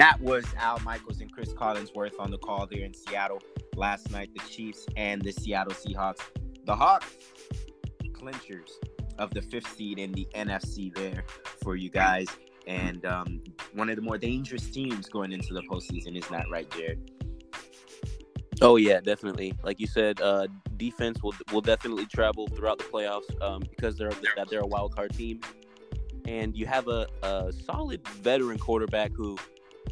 That was Al Michaels and Cris Collinsworth on the call there in Seattle last night. The Chiefs and the Seattle Seahawks. The Hawks, clinchers of the fifth seed in the NFC there for you guys. And um, one of the more dangerous teams going into the postseason, is that right, Jared? Oh yeah, definitely. Like you said, uh, defense will will definitely travel throughout the playoffs um, because they're they're a wild card team, and you have a, a solid veteran quarterback who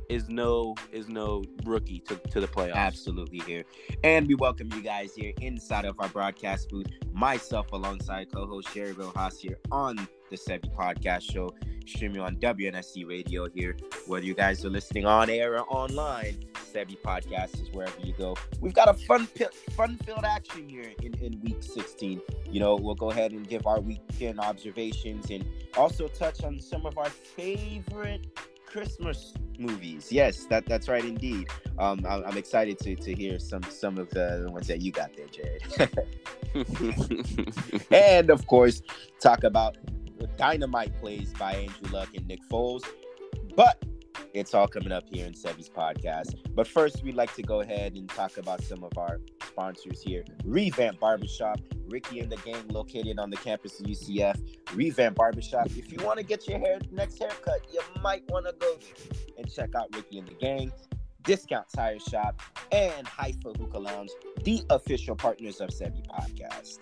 is no is no rookie to, to the playoffs. Absolutely here. And we welcome you guys here inside of our broadcast booth. Myself alongside co-host Sherry Haas here on the Sebi Podcast Show, streaming on WNSC Radio here. Whether you guys are listening on air or online, Sebi Podcast is wherever you go. We've got a fun fun-filled action here in, in week 16. You know, we'll go ahead and give our weekend observations and also touch on some of our favorite Christmas movies. Yes, that that's right indeed. Um, I'm, I'm, excited to to hear some some of the, the ones that you got there, Jared. and of course, talk about dynamite plays by Andrew Luck and Nick Foles. But it's all coming up here in Sebi's podcast. But first, we'd like to go ahead and talk about some of our sponsors here. Revamp Barbershop, Ricky and the gang located on the campus of UCF. Revamp Barbershop. If you want to get your hair next haircut, you might want to go and check out Ricky and the gang. Discount Tire Shop and Haifa Hookah Lounge, the official partners of Sebi Podcast.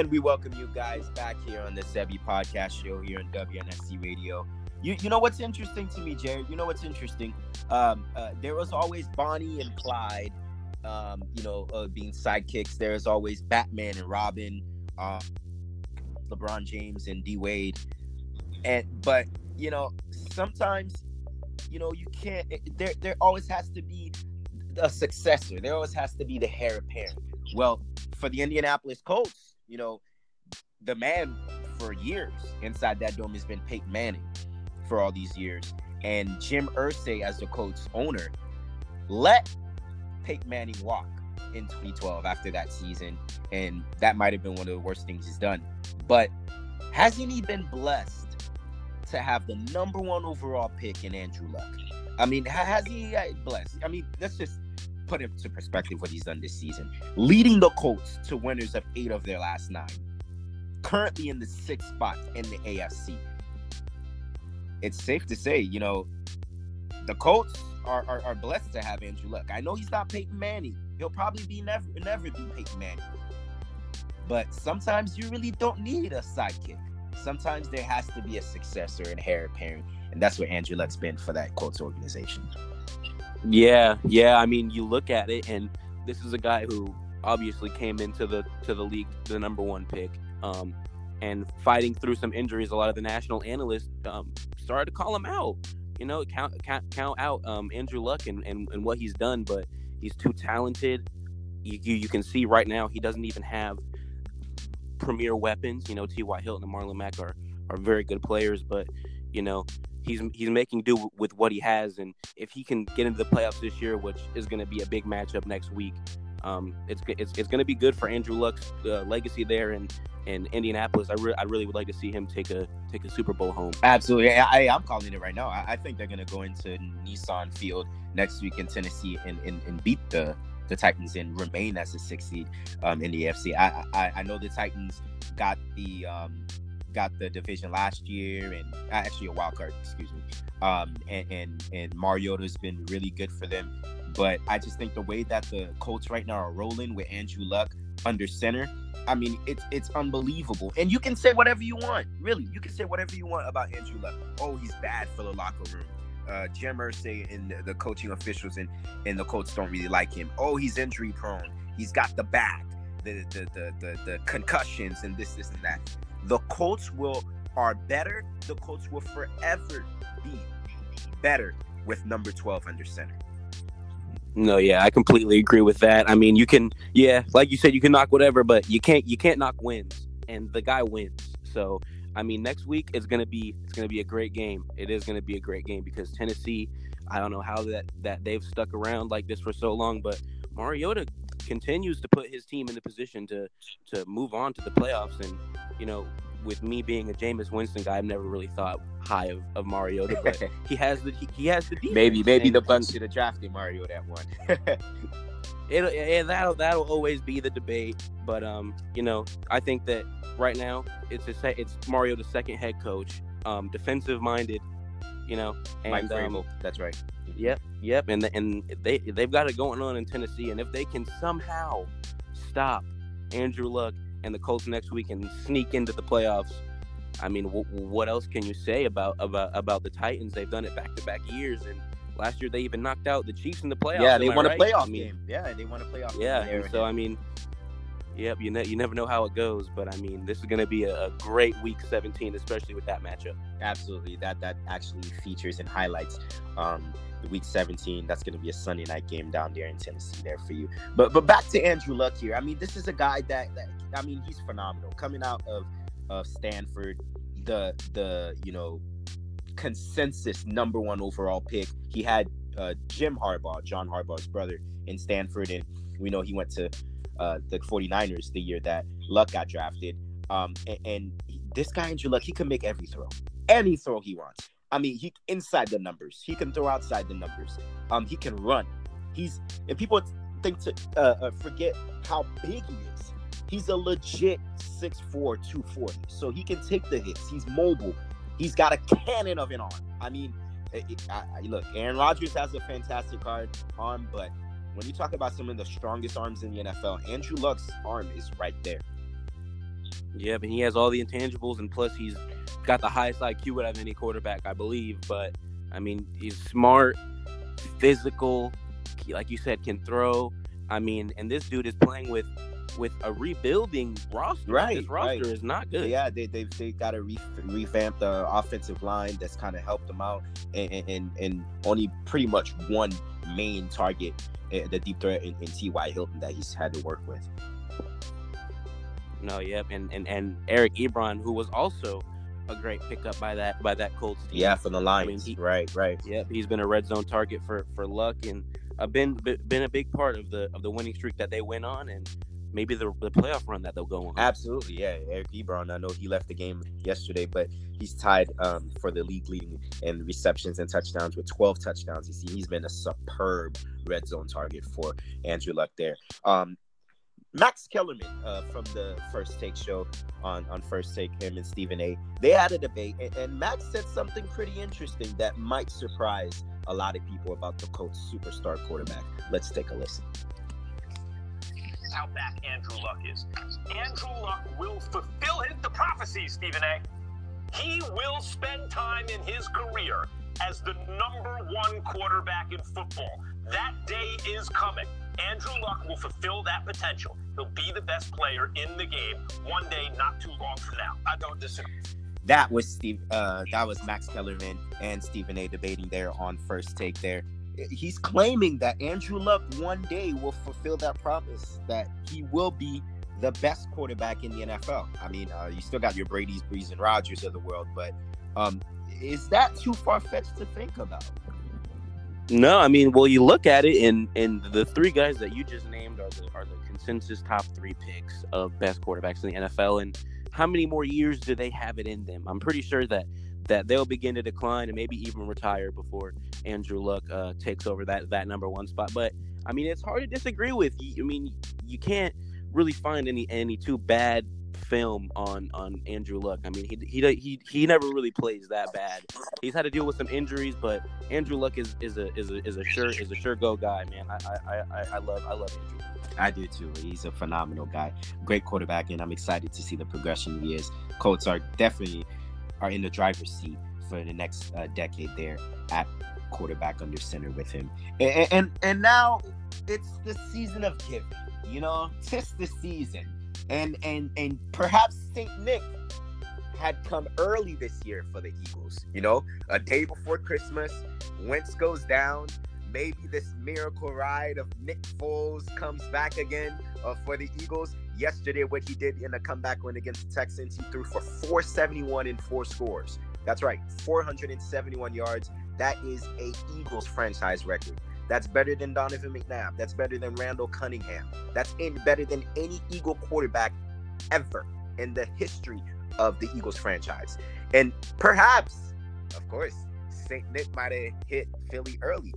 And we welcome you guys back here on the Sebi podcast show here on WNSC Radio. You, you know what's interesting to me, Jared? You know what's interesting? Um, uh, there was always Bonnie and Clyde, um, you know, uh, being sidekicks. There is always Batman and Robin, uh, LeBron James and D Wade. And but you know, sometimes, you know, you can't. There, there always has to be a successor. There always has to be the heir apparent. Well, for the Indianapolis Colts you know, the man for years inside that dome has been Peyton Manning for all these years. And Jim Irsay, as the Colts owner, let Peyton Manning walk in 2012 after that season. And that might have been one of the worst things he's done. But hasn't he been blessed to have the number one overall pick in Andrew Luck? I mean, has he uh, blessed? I mean, let's just put into perspective what he's done this season. Leading the Colts to winners of eight of their last nine. Currently in the sixth spot in the AFC. It's safe to say, you know, the Colts are, are, are blessed to have Andrew Luck. I know he's not Peyton Manning. He'll probably be never never be Peyton Manning. But sometimes you really don't need a sidekick. Sometimes there has to be a successor and heir apparent. And that's what Andrew Luck's been for that Colts organization. Yeah, yeah. I mean, you look at it, and this is a guy who obviously came into the to the league the number one pick, um, and fighting through some injuries. A lot of the national analysts um, started to call him out. You know, count count, count out um, Andrew Luck and, and and what he's done, but he's too talented. You, you, you can see right now he doesn't even have premier weapons. You know, T.Y. Hilton and Marlon Mack are are very good players, but you know he's he's making do with what he has, and if he can get into the playoffs this year, which is going to be a big matchup next week, um, it's it's, it's going to be good for Andrew Luck's uh, legacy there in in Indianapolis. I, re- I really would like to see him take a take a Super Bowl home. Absolutely, I, am calling it right now. I, I think they're going to go into Nissan Field next week in Tennessee and, and, and beat the the Titans and remain as a six seed um, in the AFC. I, I, I know the Titans got the um, got the division last year and uh, actually a wild card, excuse me. Um, and and, and Mariota's been really good for them. But I just think the way that the Colts right now are rolling with Andrew Luck under center, I mean, it's it's unbelievable. And you can say whatever you want, really. You can say whatever you want about Andrew Luck. Oh, he's bad for the locker room. Uh, Jim Irsay and the coaching officials and, and the Colts don't really like him. Oh, he's injury prone. He's got the back, the the, the the the concussions and this this and that. The Colts will are better. The Colts will forever be better with number 12 under center. No, yeah, I completely agree with that. I mean, you can, yeah, like you said, you can knock whatever, but you can't, you can't knock wins, and the guy wins. So, I mean, next week is gonna be, it's gonna be a great game. It is gonna be a great game because Tennessee, I don't know how that that they've stuck around like this for so long, but Mariota continues to put his team in the position to to move on to the playoffs. And you know, with me being a Jameis Winston guy, I've never really thought high of, of Mariota, but he has the he, he has the defense. maybe maybe And- the Bucs should have drafted Mariota at one. it'll it, that'll that'll always be the debate. But um, you know, I think that right now it's a se- it's Mariota's second head coach, um, defensive minded, you know, and Mike um, that's right. Yep, yep, and and they they've got it going on in Tennessee, and if they can somehow stop Andrew Luck and the Colts next week and sneak into the playoffs, I mean, w- what else can you say about about about the Titans? They've done it back to back years, and last year they even knocked out the Chiefs in the playoffs. yeah, they won right? a playoff I mean, game. Yeah, they won a playoff Yeah, game. so I mean, yep, you you never know how it goes, but I mean, this is going to be a, a great week 17, especially with that matchup. absolutely that that actually features and highlights um the week 17 that's going to be a sunday night game down there in tennessee there for you. But but back to andrew luck here. I mean this is a guy that, that i mean he's phenomenal. Coming out of of stanford the the you know consensus number one overall pick he had uh jim harbaugh john harbaugh's brother in stanford and we know he went to uh the 49ers the year that luck got drafted um and, and this guy andrew luck he can make every throw any throw he wants. I mean, he inside the numbers. He can throw outside the numbers. Um, he can run. He's and people think to uh, uh, forget how big he is. He's a legit 6'4", 240. So he can take the hits. He's mobile. He's got a cannon of an arm. I mean, it, it- I, look, Aaron Rodgers has a fantastic arm, but when you talk about some of the strongest arms in the NFL, Andrew Luck's arm is right there. Yeah, but he has all the intangibles, and plus he's got the highest IQ out of any quarterback, I believe. But I mean, he's smart, physical, like you said, can throw. I mean, and this dude is playing with with a rebuilding roster. Right, this roster right. is not good. Yeah, they they they got to re- revamp the offensive line. That's kind of helped them out, and, and- and only pretty much one main target, uh, the deep threat in, in T.Y. Hilton that he's had to work with. No, yep, and and and Eric Ebron, who was also a great pickup by that by that Colts team. Yeah, from the Lions. he- right, right. Yep, he's been a red zone target for for Luck, and uh, been been a big part of the of the winning streak that they went on, and maybe the the playoff run that they'll go on. Absolutely, yeah. Eric Ebron. I know he left the game yesterday, but he's tied um, for the league leading in receptions and touchdowns with 12 touchdowns. You see, he's been a superb red zone target for Andrew Luck there. Um, Max Kellerman uh, from the First Take show on, on First Take, him and Stephen A. They had a debate, and, and Max said something pretty interesting that might surprise a lot of people about the Colts superstar quarterback. Let's take a listen. How back Andrew Luck is. Andrew Luck will fulfill his, the prophecy, Stephen A. He will spend time in his career as the number one quarterback in football. That day is coming. Andrew Luck will fulfill that potential. He'll be the best player in the game one day, not too long from now. I don't disagree. that was Steve. Uh, that was Max Kellerman and Stephen A. debating there on first take. There, he's claiming that Andrew Luck one day will fulfill that promise that he will be the best quarterback in the NFL. I mean, uh, you still got your Brady's, Brees, and Rodgers of the world, but um, is that too far fetched to think about? No, I mean, well, you look at it, and and the three guys that you just named are the are the consensus top three picks of best quarterbacks in the NFL. And how many more years do they have it in them? I'm pretty sure that that they'll begin to decline and maybe even retire before Andrew Luck uh, takes over that that number one spot. But I mean, it's hard to disagree with. I mean, you can't really find any any too bad film on on Andrew Luck. I mean, he he he he never really plays that bad. He's had to deal with some injuries, but Andrew Luck is is a is a is a sure is a sure go guy, man. I I I, I love I love Andrew. I do too. He's a phenomenal guy, great quarterback, and I'm excited to see the progression he is. Colts are definitely are in the driver's seat for the next uh, decade there at quarterback under center with him. And, and and now it's the season of giving. You know, tis the season, and and and perhaps Saint Nick had come early this year for the Eagles. You know, a day before Christmas, Wentz goes down. Maybe this miracle ride of Nick Foles comes back again uh, for the Eagles. Yesterday, what he did in the comeback win against the Texans, he threw for 471 in four scores. That's right, 471 yards, That is a Eagles franchise record. That's better than Donovan McNabb. That's better than Randall Cunningham. That's better than any Eagle quarterback ever in the history of the Eagles franchise. And perhaps, of course, St. Nick might have hit Philly early.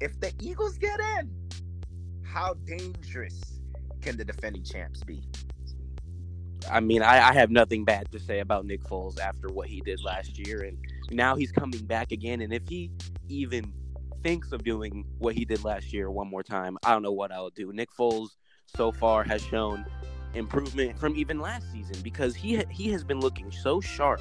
If the Eagles get in, how dangerous can the defending champs be? I mean, I, I, have nothing bad to say about Nick Foles after what he did last year, and now he's coming back again. And if he even thinks of doing what he did last year one more time, I don't know what I'll do. Nick Foles so far has shown improvement from even last season because he he has been looking so sharp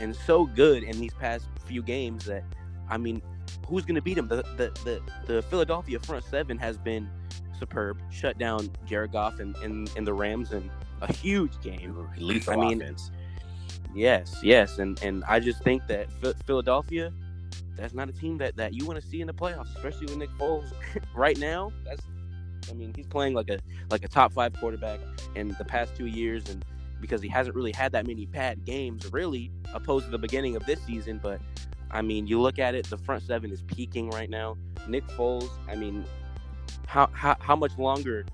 and so good in these past few games that I mean, who's going to beat him? The, the the the Philadelphia front seven has been superb. Shut down Jared Goff and in, in, the Rams in a huge game. Lethal I mean, offense. Yes, yes, and and I just think that Philadelphia, that's not a team that that you want to see in the playoffs, especially with Nick Foles right now. That's, I mean, he's playing like a like a top five quarterback in the past two years, and because he hasn't really had that many bad games, really, opposed to the beginning of this season. But I mean, you look at it, the front seven is peaking right now. Nick Foles, I mean, how how, how much longer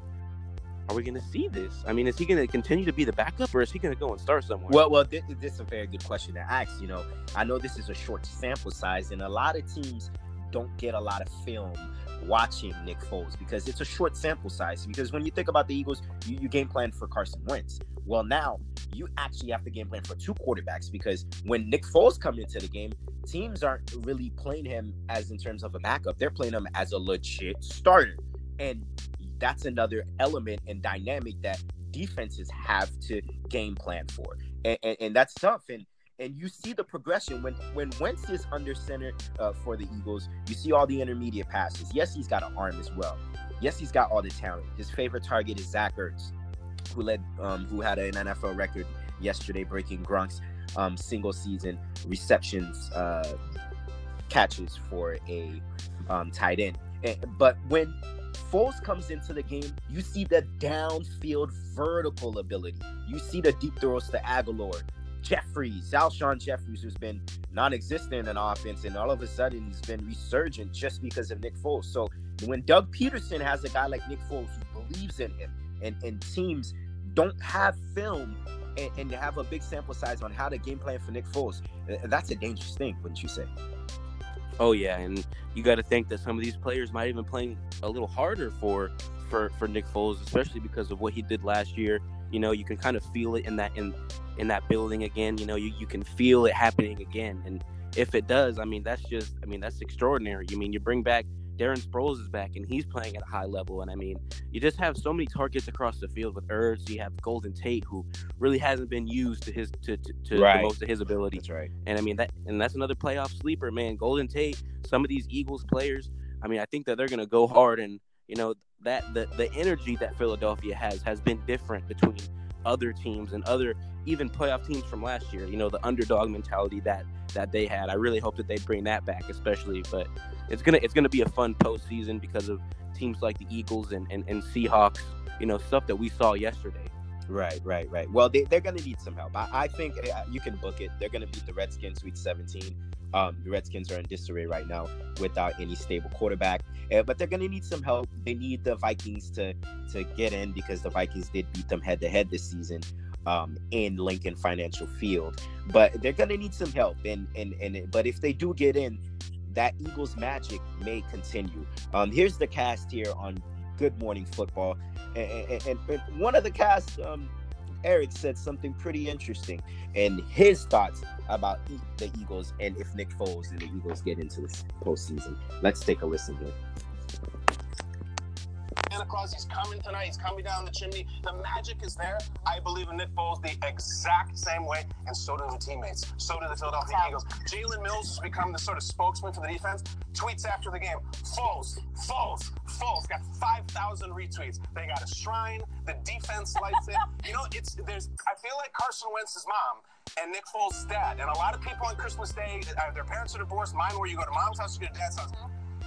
are we going to see this? I mean, is he going to continue to be the backup, or is he going to go and start somewhere? Well, well, this, this, is a very good question to ask. You know, I know this is a short sample size, and a lot of teams don't get a lot of film watching Nick Foles because it's a short sample size. Because when you think about the Eagles, you, you game plan for Carson Wentz. Well, now you actually have to game plan for two quarterbacks because when Nick Foles comes into the game, teams aren't really playing him as in terms of a backup. They're playing him as a legit starter. And that's another element and dynamic that defenses have to game plan for. And, and, and that's tough. And and you see the progression when when Wentz is under center uh, for the Eagles. You see all the intermediate passes. Yes, he's got an arm as well. Yes, he's got all the talent. His favorite target is Zach Ertz, who led um, who had an NFL record yesterday, breaking Gronk's um, single season receptions uh, catches for a um, tight end. And, but when Foles comes into the game, you see the downfield vertical ability. You see the deep throws to Agholor, Jeffries, Alshon Jeffries, who's been non-existent in offense, and all of a sudden he's been resurgent just because of Nick Foles. So when Doug Pederson has a guy like Nick Foles who believes in him, and, and teams don't have film and, and have a big sample size on how to game plan for Nick Foles, uh, that's a dangerous thing, wouldn't you say? Oh yeah, and you got to think that some of these players might even playing a little harder for for for Nick Foles, especially because of what he did last year. You know, you can kind of feel it in that in in that building again. You know, you, you can feel it happening again. And if it does, I mean, that's just, I mean, that's extraordinary. You mean you bring back Darren Sproles is back and he's playing at a high level. And I mean, you just have so many targets across the field with Ertz. You have Golden Tate, who really hasn't been used to his to to, to right. most of his ability. That's right. And I mean that, and that's another playoff sleeper, man. Golden Tate. Some of these Eagles players. I mean, I think that they're going to go hard, and you know that the the energy that Philadelphia has has been different between other teams and other even playoff teams from last year. You know, the underdog mentality that that they had. I really hope that they bring that back, especially. But it's gonna it's gonna be a fun postseason because of teams like the Eagles and, and, and Seahawks. You know, stuff that we saw yesterday. Right, right, right. Well, they, they're going to need some help. I, I think uh, you can book it. They're going to beat the Redskins week 17. Um, the Redskins are in disarray right now without any stable quarterback, uh, but they're going to need some help. They need the Vikings to to get in because the Vikings did beat them head to head this season um, in Lincoln Financial Field. But they're going to need some help, and and and but if they do get in, that Eagles magic may continue. Um, here's the cast here on Good Morning Football, and, and, and one of the cast. Um, Eric said something pretty interesting and his thoughts about the Eagles and if Nick Foles and the Eagles get into this postseason. Let's take a listen here. Santa Claus, he's coming tonight. He's coming down the chimney. The magic is there. I believe in Nick Foles the exact same way, and so do the teammates. So do the Philadelphia Eagles. Jalen Mills has become the sort of spokesman for the defense. Tweets after the game, Foles, Foles, Foles got 5,000 retweets. They got a shrine. The defense lights it. You know, it's there's. I feel like Carson Wentz's mom and Nick Foles' dad. And a lot of people on Christmas Day, uh, their parents are divorced. Mine, where you go to mom's house, you go to dad's house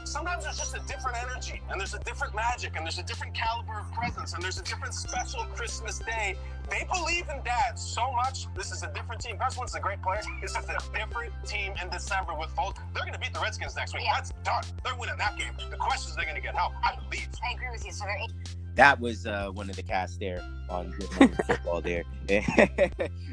sometimes there's just a different energy and there's a different magic and there's a different caliber of presence and there's a different special Christmas day. They believe in dad so much. This is a different team. Carson Wentz is a great player. This is a different team in December with Foles. They're going to beat the Redskins next week. Yeah. That's done. They're winning that game. The question is they're going to get help. I believe. I agree with you. So they're That was uh, one of the cast there on Good Morning Football there.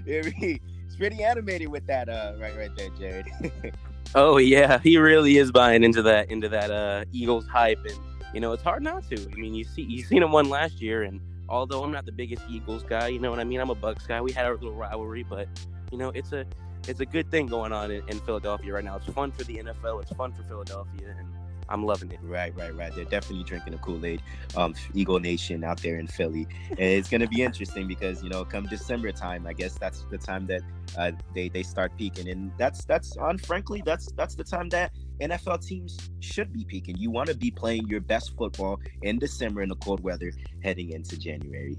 it's pretty animated with that uh, right right there, Jared. Oh yeah, he really is buying into that into that uh, Eagles hype, and you know it's hard not to. I mean, you see you seen him one last year, and although I'm not the biggest Eagles guy, you know what I mean. I'm a Bucs guy. We had our little rivalry, but you know it's a it's a good thing going on in, in Philadelphia right now. It's fun for the NFL. It's fun for Philadelphia, and I'm loving it. Right, right, right. They're definitely drinking the Kool Aid, um, Eagle Nation out there in Philly. And it's going to be interesting because you know, come December time, I guess that's the time that uh, they they start peaking, and that's that's on. Frankly, that's that's the time that NFL teams should be peaking. You want to be playing your best football in December in the cold weather, heading into January.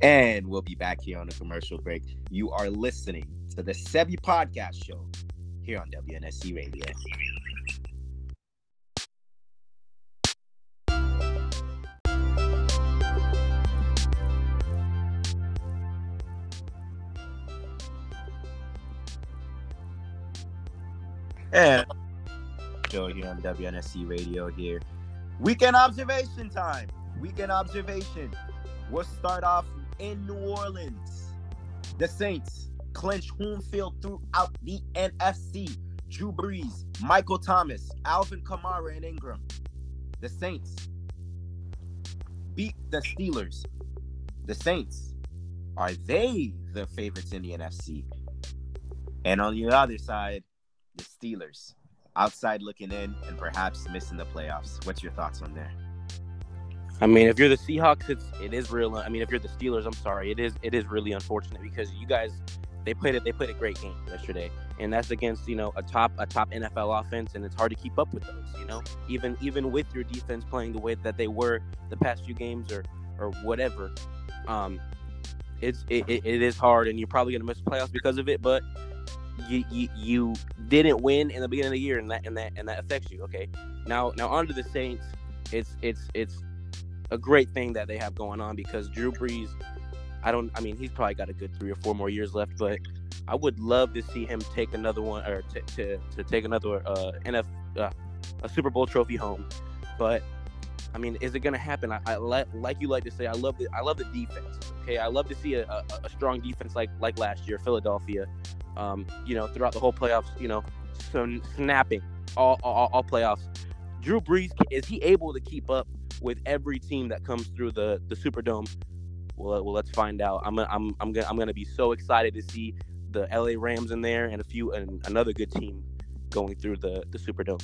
And we'll be back here on a commercial break. You are listening to the Sebi Podcast Show here on WNSC Radio. And show here on WNSC Radio here. Weekend observation time. Weekend observation. We'll start off in New Orleans. The Saints clinch home field throughout the NFC. Drew Brees, Michael Thomas, Alvin Kamara, and Ingram. The Saints beat the Steelers. The Saints are they the favorites in the NFC? And on the other side, the Steelers outside looking in and perhaps missing the playoffs. What's your thoughts on there? I mean, if you're the Seahawks, it's it is real. I mean, if you're the Steelers, I'm sorry, it is it is really unfortunate because you guys they played it they played a great game yesterday, and that's against you know a top a top NFL offense, and it's hard to keep up with those. You know, even even with your defense playing the way that they were the past few games or or whatever, um, it's it, it, is hard, and you're probably gonna miss playoffs because of it, but. You, you you didn't win in the beginning of the year and that and that and that affects you okay now now onto the saints it's it's it's a great thing that they have going on because Drew Brees, I don't, I mean, he's probably got a good three or four more years left, but I would love to see him take another one or to, to, to take another uh, NF, uh, a Super Bowl trophy home. But I mean, is it going to happen? I, I like, like you like to say, I love the, I love the defense. Okay, I love to see a, a, a strong defense like like last year, Philadelphia. Um, you know, throughout the whole playoffs, you know, so snapping all, all all playoffs. Drew Brees is he able to keep up with every team that comes through the the Superdome? Well, well, let's find out. I'm I'm I'm gonna I'm gonna be so excited to see the LA Rams in there and a few and another good team going through the the Superdome.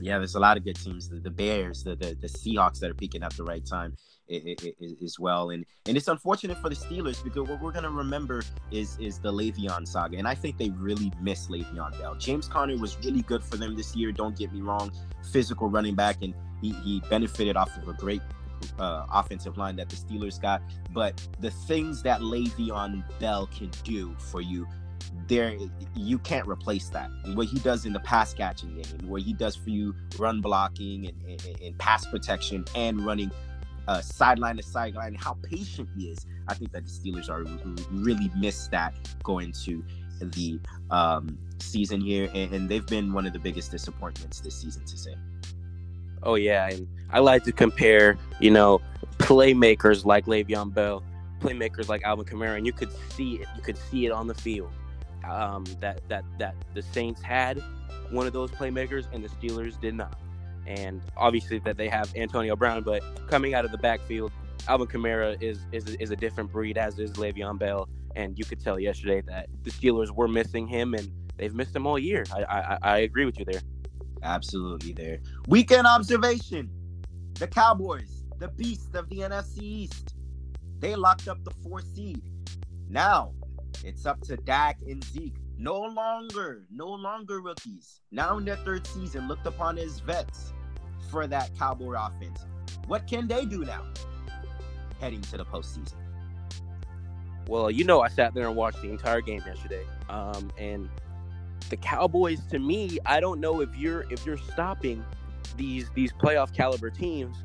Yeah, there's a lot of good teams. The, the Bears, the, the the Seahawks that are peaking at the right time as well. And and it's unfortunate for the Steelers because what we're gonna remember is is the Le'Veon saga, and I think they really miss Le'Veon Bell. James Conner was really good for them this year. Don't get me wrong, physical running back, and he he benefited off of a great. Uh, offensive line that the Steelers got, but the things that Le'Veon Bell can do for you there you can't replace that. What he does in the pass catching game, what he does for you run blocking and, and, and pass protection and running uh, sideline to sideline, how patient he is. I think that the Steelers are really missed that going to the um, season here, and, and they've been one of the biggest disappointments this season to say. Oh yeah, and I like to compare, you know, playmakers like Le'Veon Bell, playmakers like Alvin Kamara, and you could see it. You could see it on the field. Um, that that that the Saints had one of those playmakers, and the Steelers did not. And obviously that they have Antonio Brown, but coming out of the backfield, Alvin Kamara is is is a different breed, as is Le'Veon Bell. And you could tell yesterday that the Steelers were missing him, and they've missed him all year. I I, I agree with you there. Absolutely there. Weekend observation. The Cowboys, the beast of the NFC East. They locked up the four seed. Now it's up to Dak and Zeke. No longer, no longer rookies. Now in their third season, looked upon as vets for that Cowboy offense. What can they do now? Heading to the postseason. Well, you know, I sat there and watched the entire game yesterday. Um, and the Cowboys, to me, I don't know if you're if you're stopping these these playoff caliber teams,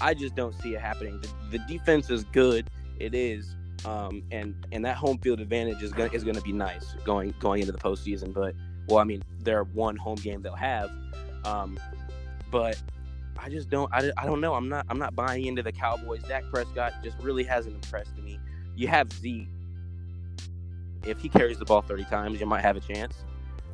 I just don't see it happening. The, the defense is good, it is, um, and and that home field advantage is gonna is gonna be nice going going into the postseason. But well, I mean, they're one home game they'll have, um, but I just don't I, I don't know. I'm not I'm not buying into the Cowboys. Dak Prescott just really hasn't impressed me. You have Zeke. If he carries the ball 30 times, you might have a chance.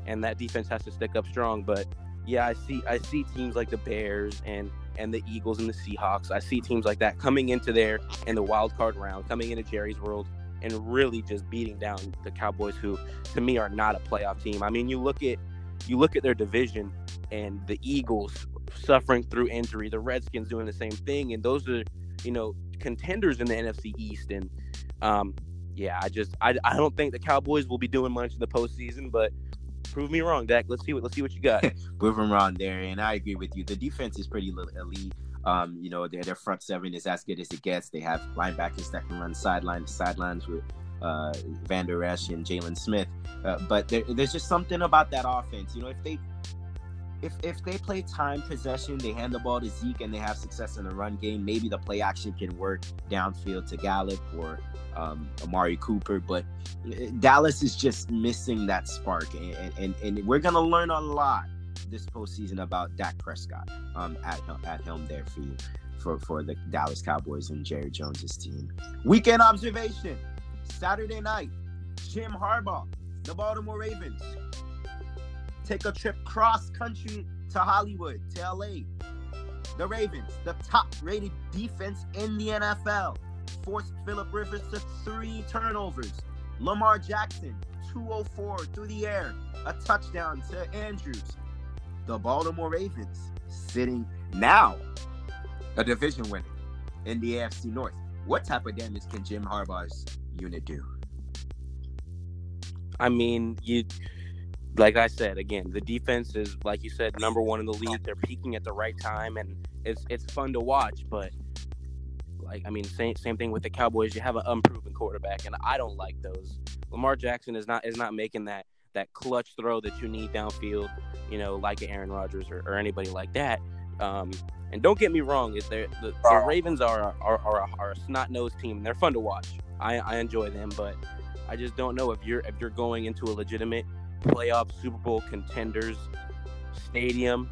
And that defense has to stick up strong. But yeah, I see I see teams like the Bears and and the Eagles and the Seahawks. I see teams like that coming into there in the wild card round, coming into Jerry's world and really just beating down the Cowboys who to me are not a playoff team. I mean, you look at you look at their division and the Eagles suffering through injury, the Redskins doing the same thing and those are, you know, contenders in the NFC East and um yeah, I just I, I don't think the Cowboys will be doing much in the postseason, but prove me wrong, Dak. Let's see what let's see what you got. him wrong there, and I agree with you. The defense is pretty elite. Um, you know, their, their front seven is as good as it gets. They have linebackers that can run sideline to sidelines with uh, Van Der Esch and Jaylon Smith. Uh, but there, there's just something about that offense. You know, if they if if they play time possession, they hand the ball to Zeke and they have success in the run game, maybe the play action can work downfield to Gallup or um, Amari Cooper. But uh, Dallas is just missing that spark, and, and, and we're gonna learn a lot this postseason about Dak Prescott um, at at helm there for you for for the Dallas Cowboys and Jerry Jones's team. Weekend observation Saturday night. Jim Harbaugh, the Baltimore Ravens, take a trip cross country to Hollywood, to LA. The Ravens, the top rated defense in the NFL, forced Philip Rivers to three turnovers. Lamar Jackson, 204 through the air, a touchdown to Andrews. The Baltimore Ravens sitting now a division winner in the AFC North. What type of damage can Jim Harbaugh's unit do? I mean, you like I said again, the defense is like you said, number one in the league. They're peaking at the right time, and it's it's fun to watch. But like I mean, same same thing with the Cowboys. You have an unproven quarterback, and I don't like those. Lamar Jackson is not is not making that that clutch throw that you need downfield. You know, like Aaron Rodgers or, or anybody like that. Um, and don't get me wrong, the, the, the Ravens are are, are, are a snot nosed team. And they're fun to watch. I, I enjoy them, but I just don't know if you're if you're going into a legitimate playoff Super Bowl contenders stadium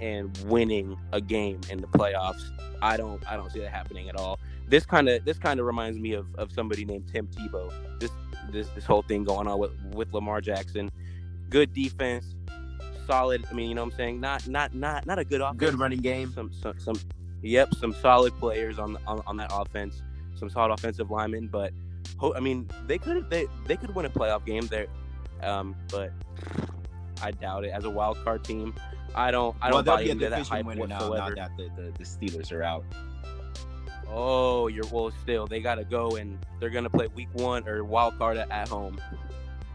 and winning a game in the playoffs. I don't I don't see that happening at all. This kind of this kind of reminds me of, of somebody named Tim Tebow. This this this whole thing going on with with Lamar Jackson. Good defense, solid. I mean, you know what I'm saying? Not not not not a good offense. Good running game. Some some, some yep, some solid players on, on on that offense. Some solid offensive linemen, but I mean, they could they they could win a playoff game there, um, but I doubt it. As a wild card team, I don't I don't buy into that hype whatsoever. Now, now that the, the, the Steelers are out. Oh, you're well. Still, they got to go and they're gonna play Week One or wild card at, at home,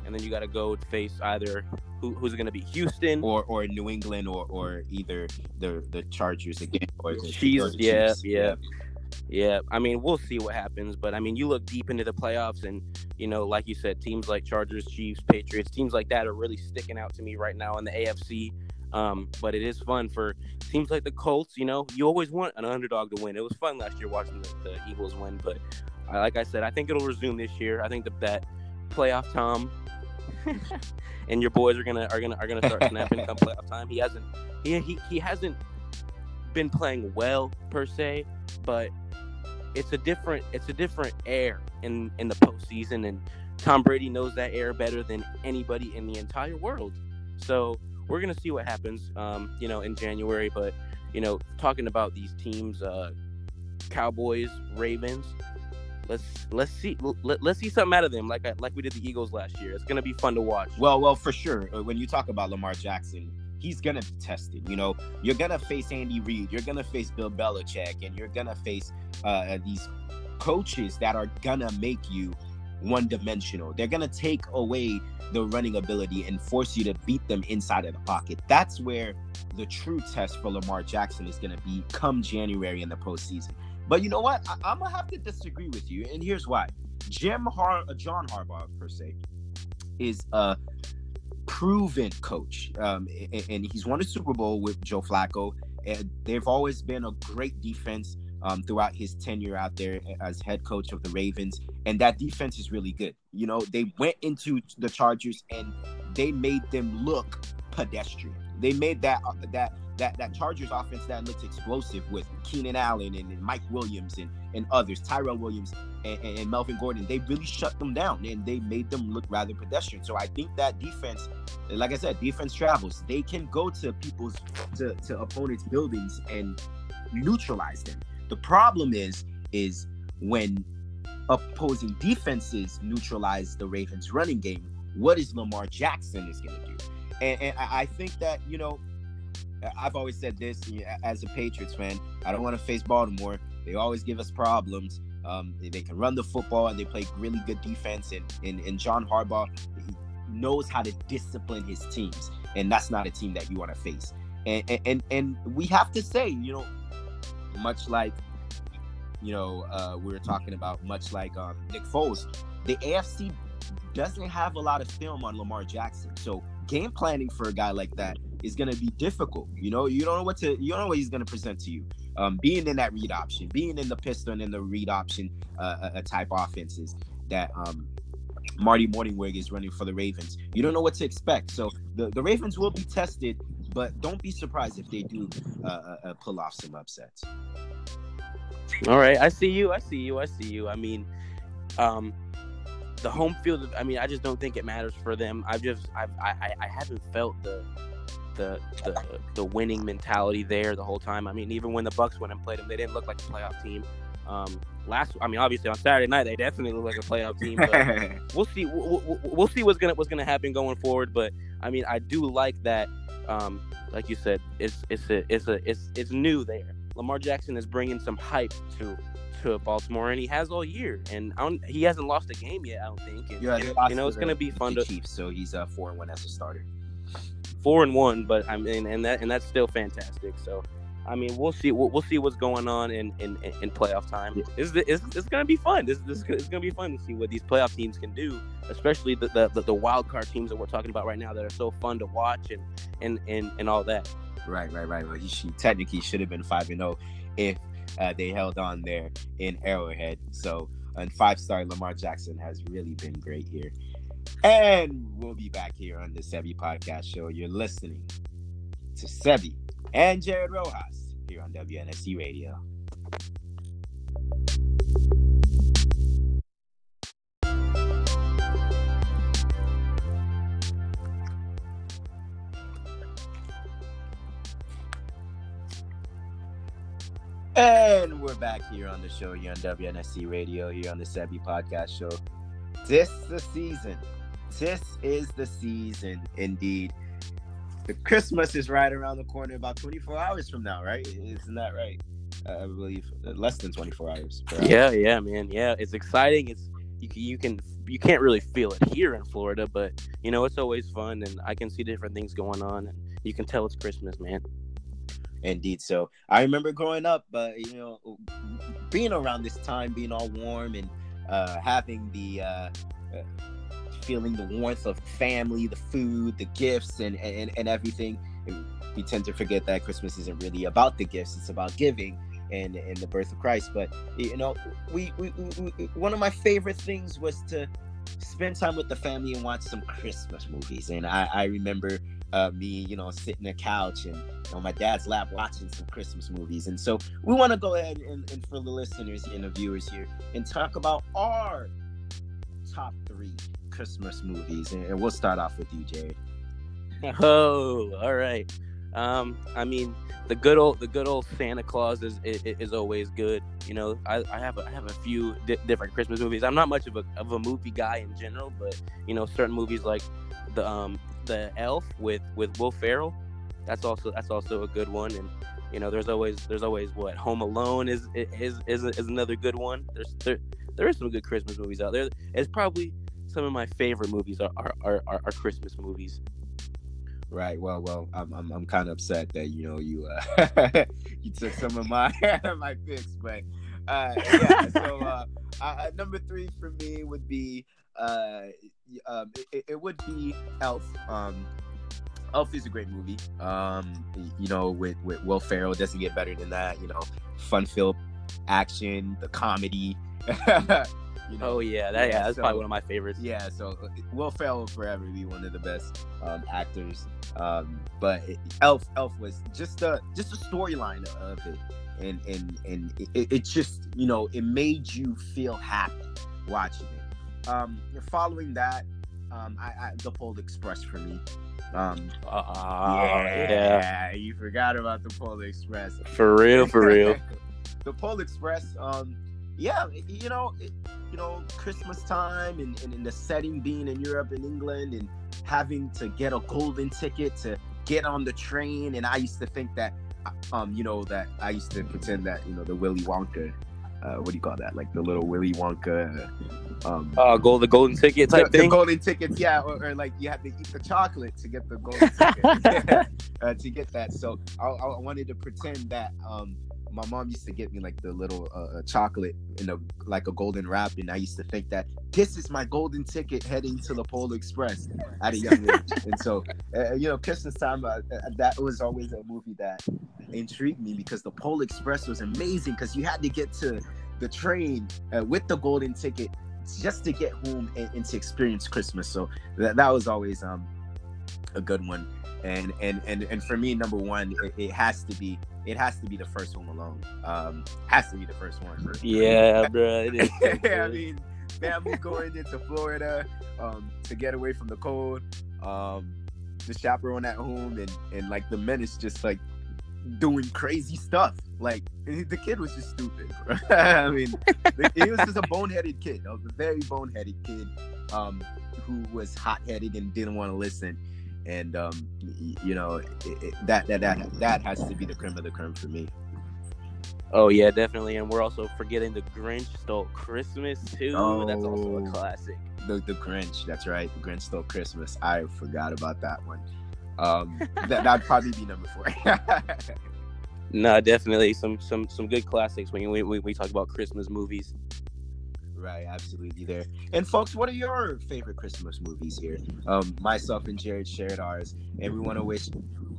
and then you got to go face either who, who's going to be? Houston or or New England or or either the the Chargers again or the, Chiefs. Or the Chiefs. yeah, yeah. Yeah, I mean, we'll see what happens, but I mean, you look deep into the playoffs, and you know, like you said, teams like Chargers, Chiefs, Patriots, teams like that are really sticking out to me right now in the AFC. Um, but it is fun for teams like the Colts. You know, you always want an underdog to win. It was fun last year watching the, the Eagles win, but uh, like I said, I think it'll resume this year. I think that that playoff Tom and your boys are gonna are gonna are gonna start snapping come playoff time. He hasn't he, he he hasn't been playing well per se, but it's a different it's a different air in in the postseason, and Tom Brady knows that air better than anybody in the entire world. So we're gonna see what happens, um, you know, in January. But you know, talking about these teams, uh, Cowboys, Ravens, let's let's see let, let's see something out of them like like we did the Eagles last year. It's gonna be fun to watch. Well, well, for sure. Uh, when you talk about Lamar Jackson, he's gonna be tested. You know, you're gonna face Andy Reid, you're gonna face Bill Belichick, and you're gonna face uh, these coaches that are gonna make you one dimensional. They're gonna take away the running ability and force you to beat them inside of the pocket. That's where the true test for Lamar Jackson is gonna be come January in the postseason. But you know what? I- am gonna have to disagree with you, and here's why. Jim Har, uh, John Harbaugh per se, is a proven coach, um, and, and, he's won a Super Bowl with Joe Flacco. And they've always been a great defense um, throughout his tenure out there as head coach of the Ravens, and that defense is really good. You know, they went into the Chargers and they made them look pedestrian. They made that uh, that that that Chargers offense that looks explosive with Keenan Allen and, and Mike Williams and, and others, Tyrell Williams and, and, Melvin Gordon, they really shut them down and they made them look rather pedestrian. So I think that defense, like I said, defense travels. They can go to people's to, to opponents' buildings and neutralize them. The problem is is when opposing defenses neutralize the Ravens running game, what is Lamar Jackson is going to do? And, and I think that, you know, I've always said this as a Patriots fan. I don't want to face Baltimore. They always give us problems. Um, they can run the football and they play really good defense. And, and, and John Harbaugh knows how to discipline his teams. And that's not a team that you want to face. And, and, and we have to say, you know, much like, you know, uh, we were talking about, much like um, Nick Foles, the AFC doesn't have a lot of film on Lamar Jackson. So game planning for a guy like that is going to be difficult. You know, you don't know what to, you don't know what he's going to present to you. Um, being in that read option, being in the pistol and in the read option uh, uh, uh, type offenses that um, Marty Mornhinweg is running for the Ravens. You don't know what to expect. So the, the Ravens will be tested, but don't be surprised if they do uh, uh, uh, pull off some upsets. All right, I see you. I see you. I see you. I mean, um, the home field. I mean, I just don't think it matters for them. I've just, I've, I, I haven't felt the the the the winning mentality there the whole time. I mean, even when the Bucs went and played them, they didn't look like a playoff team. Um, last, I mean, obviously on Saturday night they definitely look like a playoff team. But we'll see. We'll, we'll, see what's gonna what's gonna happen going forward. But I mean, I do like that. Um, like you said, it's it's a it's a it's it's new there. Lamar Jackson is bringing some hype to to Baltimore, and he has all year, and he hasn't lost a game yet. I don't think. And, yeah, and, you know, it's to be fun to Chiefs. So he's a four and one as a starter four and one, but I mean, and that and that's still fantastic. So, I mean, we'll see. We'll, we'll see what's going on in in, in playoff time. It's, it's, it's going to be fun. This this it's going to be fun to see what these playoff teams can do, especially the, the the, wild card teams that we're talking about right now that are so fun to watch and and and, and all that. Right, right, right. Well, he technically should have been five and zero oh if uh, they held on there in Arrowhead. So, and five star Lamar Jackson has really been great here. And we'll be back here on the Sebi Podcast Show. You're listening to Sebi and Jared Rojas here on WNSC Radio. And we're back here on the show here on WNSC Radio, here on the Sebi Podcast Show. This is the season. This is the season, indeed. The Christmas is right around the corner, about 24 hours from now, right? Isn't that right? Uh, I believe uh, less than 24 hours. Yeah, yeah, man. Yeah, it's exciting. It's you, you can you can't really feel it here in Florida, but you know it's always fun, and I can see different things going on, and you can tell it's Christmas, man. Indeed. So I remember growing up, but uh, you know, being around this time, being all warm and uh, having the uh, uh, feeling the warmth of family, the food, the gifts, and and, and everything. we tend to forget that Christmas isn't really about the gifts; it's about giving and and the birth of Christ. But you know, we, we, we one of my favorite things was to spend time with the family and watch some Christmas movies. And I, I remember uh, me, you know, sitting on the couch and on my dad's lap watching some Christmas movies. And so we want to go ahead and, and, for the listeners and the viewers here and talk about our top three Christmas movies. And, we'll start off with you, Jared. Oh, all right. Um, I mean, the good old the good old Santa Claus is is, is always good. You know, I, I have a, I have a few di- different Christmas movies. I'm not much of a of a movie guy in general, but you know, certain movies like the um the Elf with with Will Ferrell. That's also that's also a good one, and you know there's always there's always what Home Alone is is is, is another good one. There's there there is some good Christmas movies out there. It's probably some of my favorite movies are are, are, are Christmas movies. Right. Well, well, I'm I'm, I'm kind of upset that you know you uh, you took some of my my picks, but uh, yeah. So uh, uh, number three for me would be uh, um, it, it would be Elf. Um, Elf is a great movie. Um, you know, with with Will Ferrell, doesn't get better than that. You know, fun filled action, the comedy. You know, oh yeah, that, yeah, yeah that's so, probably one of my favorites. Yeah, so uh, Will Ferrell will forever be one of the best um, actors. Um, but it, Elf, Elf was just a just a storyline of it, and and and it, it, just you know it made you feel happy watching it. Um, following that, um, I, I the Polar Express for me. Um, uh, yeah, yeah, you forgot about the Polar Express. For real, for real. the Polar Express. Um, yeah, you know, it, you know, Christmas time and, and in the setting being in Europe and England and having to get a golden ticket to get on the train. And I used to think that, uh, um, you know, that I used to pretend that, you know, the Willy Wonka, uh, what do you call that? Like the little Willy Wonka, um, uh, gold, the golden ticket type the, thing. The golden tickets, yeah, or, or, like you have to eat the chocolate to get the golden ticket uh, to get that. So I, I wanted to pretend that, um, my mom used to get me like the little uh, uh, chocolate in a like a golden wrap, and I used to think that this is my golden ticket heading to the Polar Express at a young age. and so, uh, you know, Christmas time uh, uh, that was always a movie that intrigued me because the Polar Express was amazing because you had to get to the train uh, with the golden ticket just to get home and, and to experience Christmas. So that, that was always um a good one. And and and and for me, number one, it, it has to be it has to be the first Home Alone. Um, has to be the first one. For, yeah, bro. It is I mean, family going into Florida um, to get away from the cold. Um, the chaperone at home, and and like the men is just like doing crazy stuff. Like the kid was just stupid. I mean, he was just a boneheaded kid, a very boneheaded kid um, who was hot headed and didn't want to listen and um, you know it, it, that that that that has to be the creme of the creme for me. Oh yeah, definitely, and we're also forgetting the Grinch Stole Christmas too. Oh, that's also a oh. classic. The the Grinch, that's right. The Grinch Stole Christmas. I forgot about that one. Um, that that'd probably be number four. no, definitely some some some good classics when we, we we talk about Christmas movies. Right, absolutely there. And folks, what are your favorite Christmas movies here? Um, myself and Jared shared ours, and we want to wish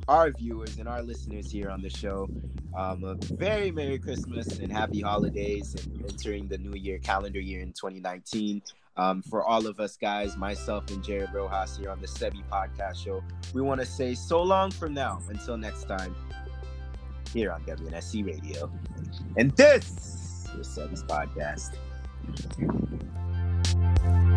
our viewers and our listeners here on the show um, a very Merry Christmas and Happy Holidays and entering the new year calendar year in 2019. Um, for all of us guys, myself and Jared Rojas here on the Sebi Podcast Show, we want to say so long from now until next time here on WNSC Radio. And this is Sebi's Podcast. Thank you.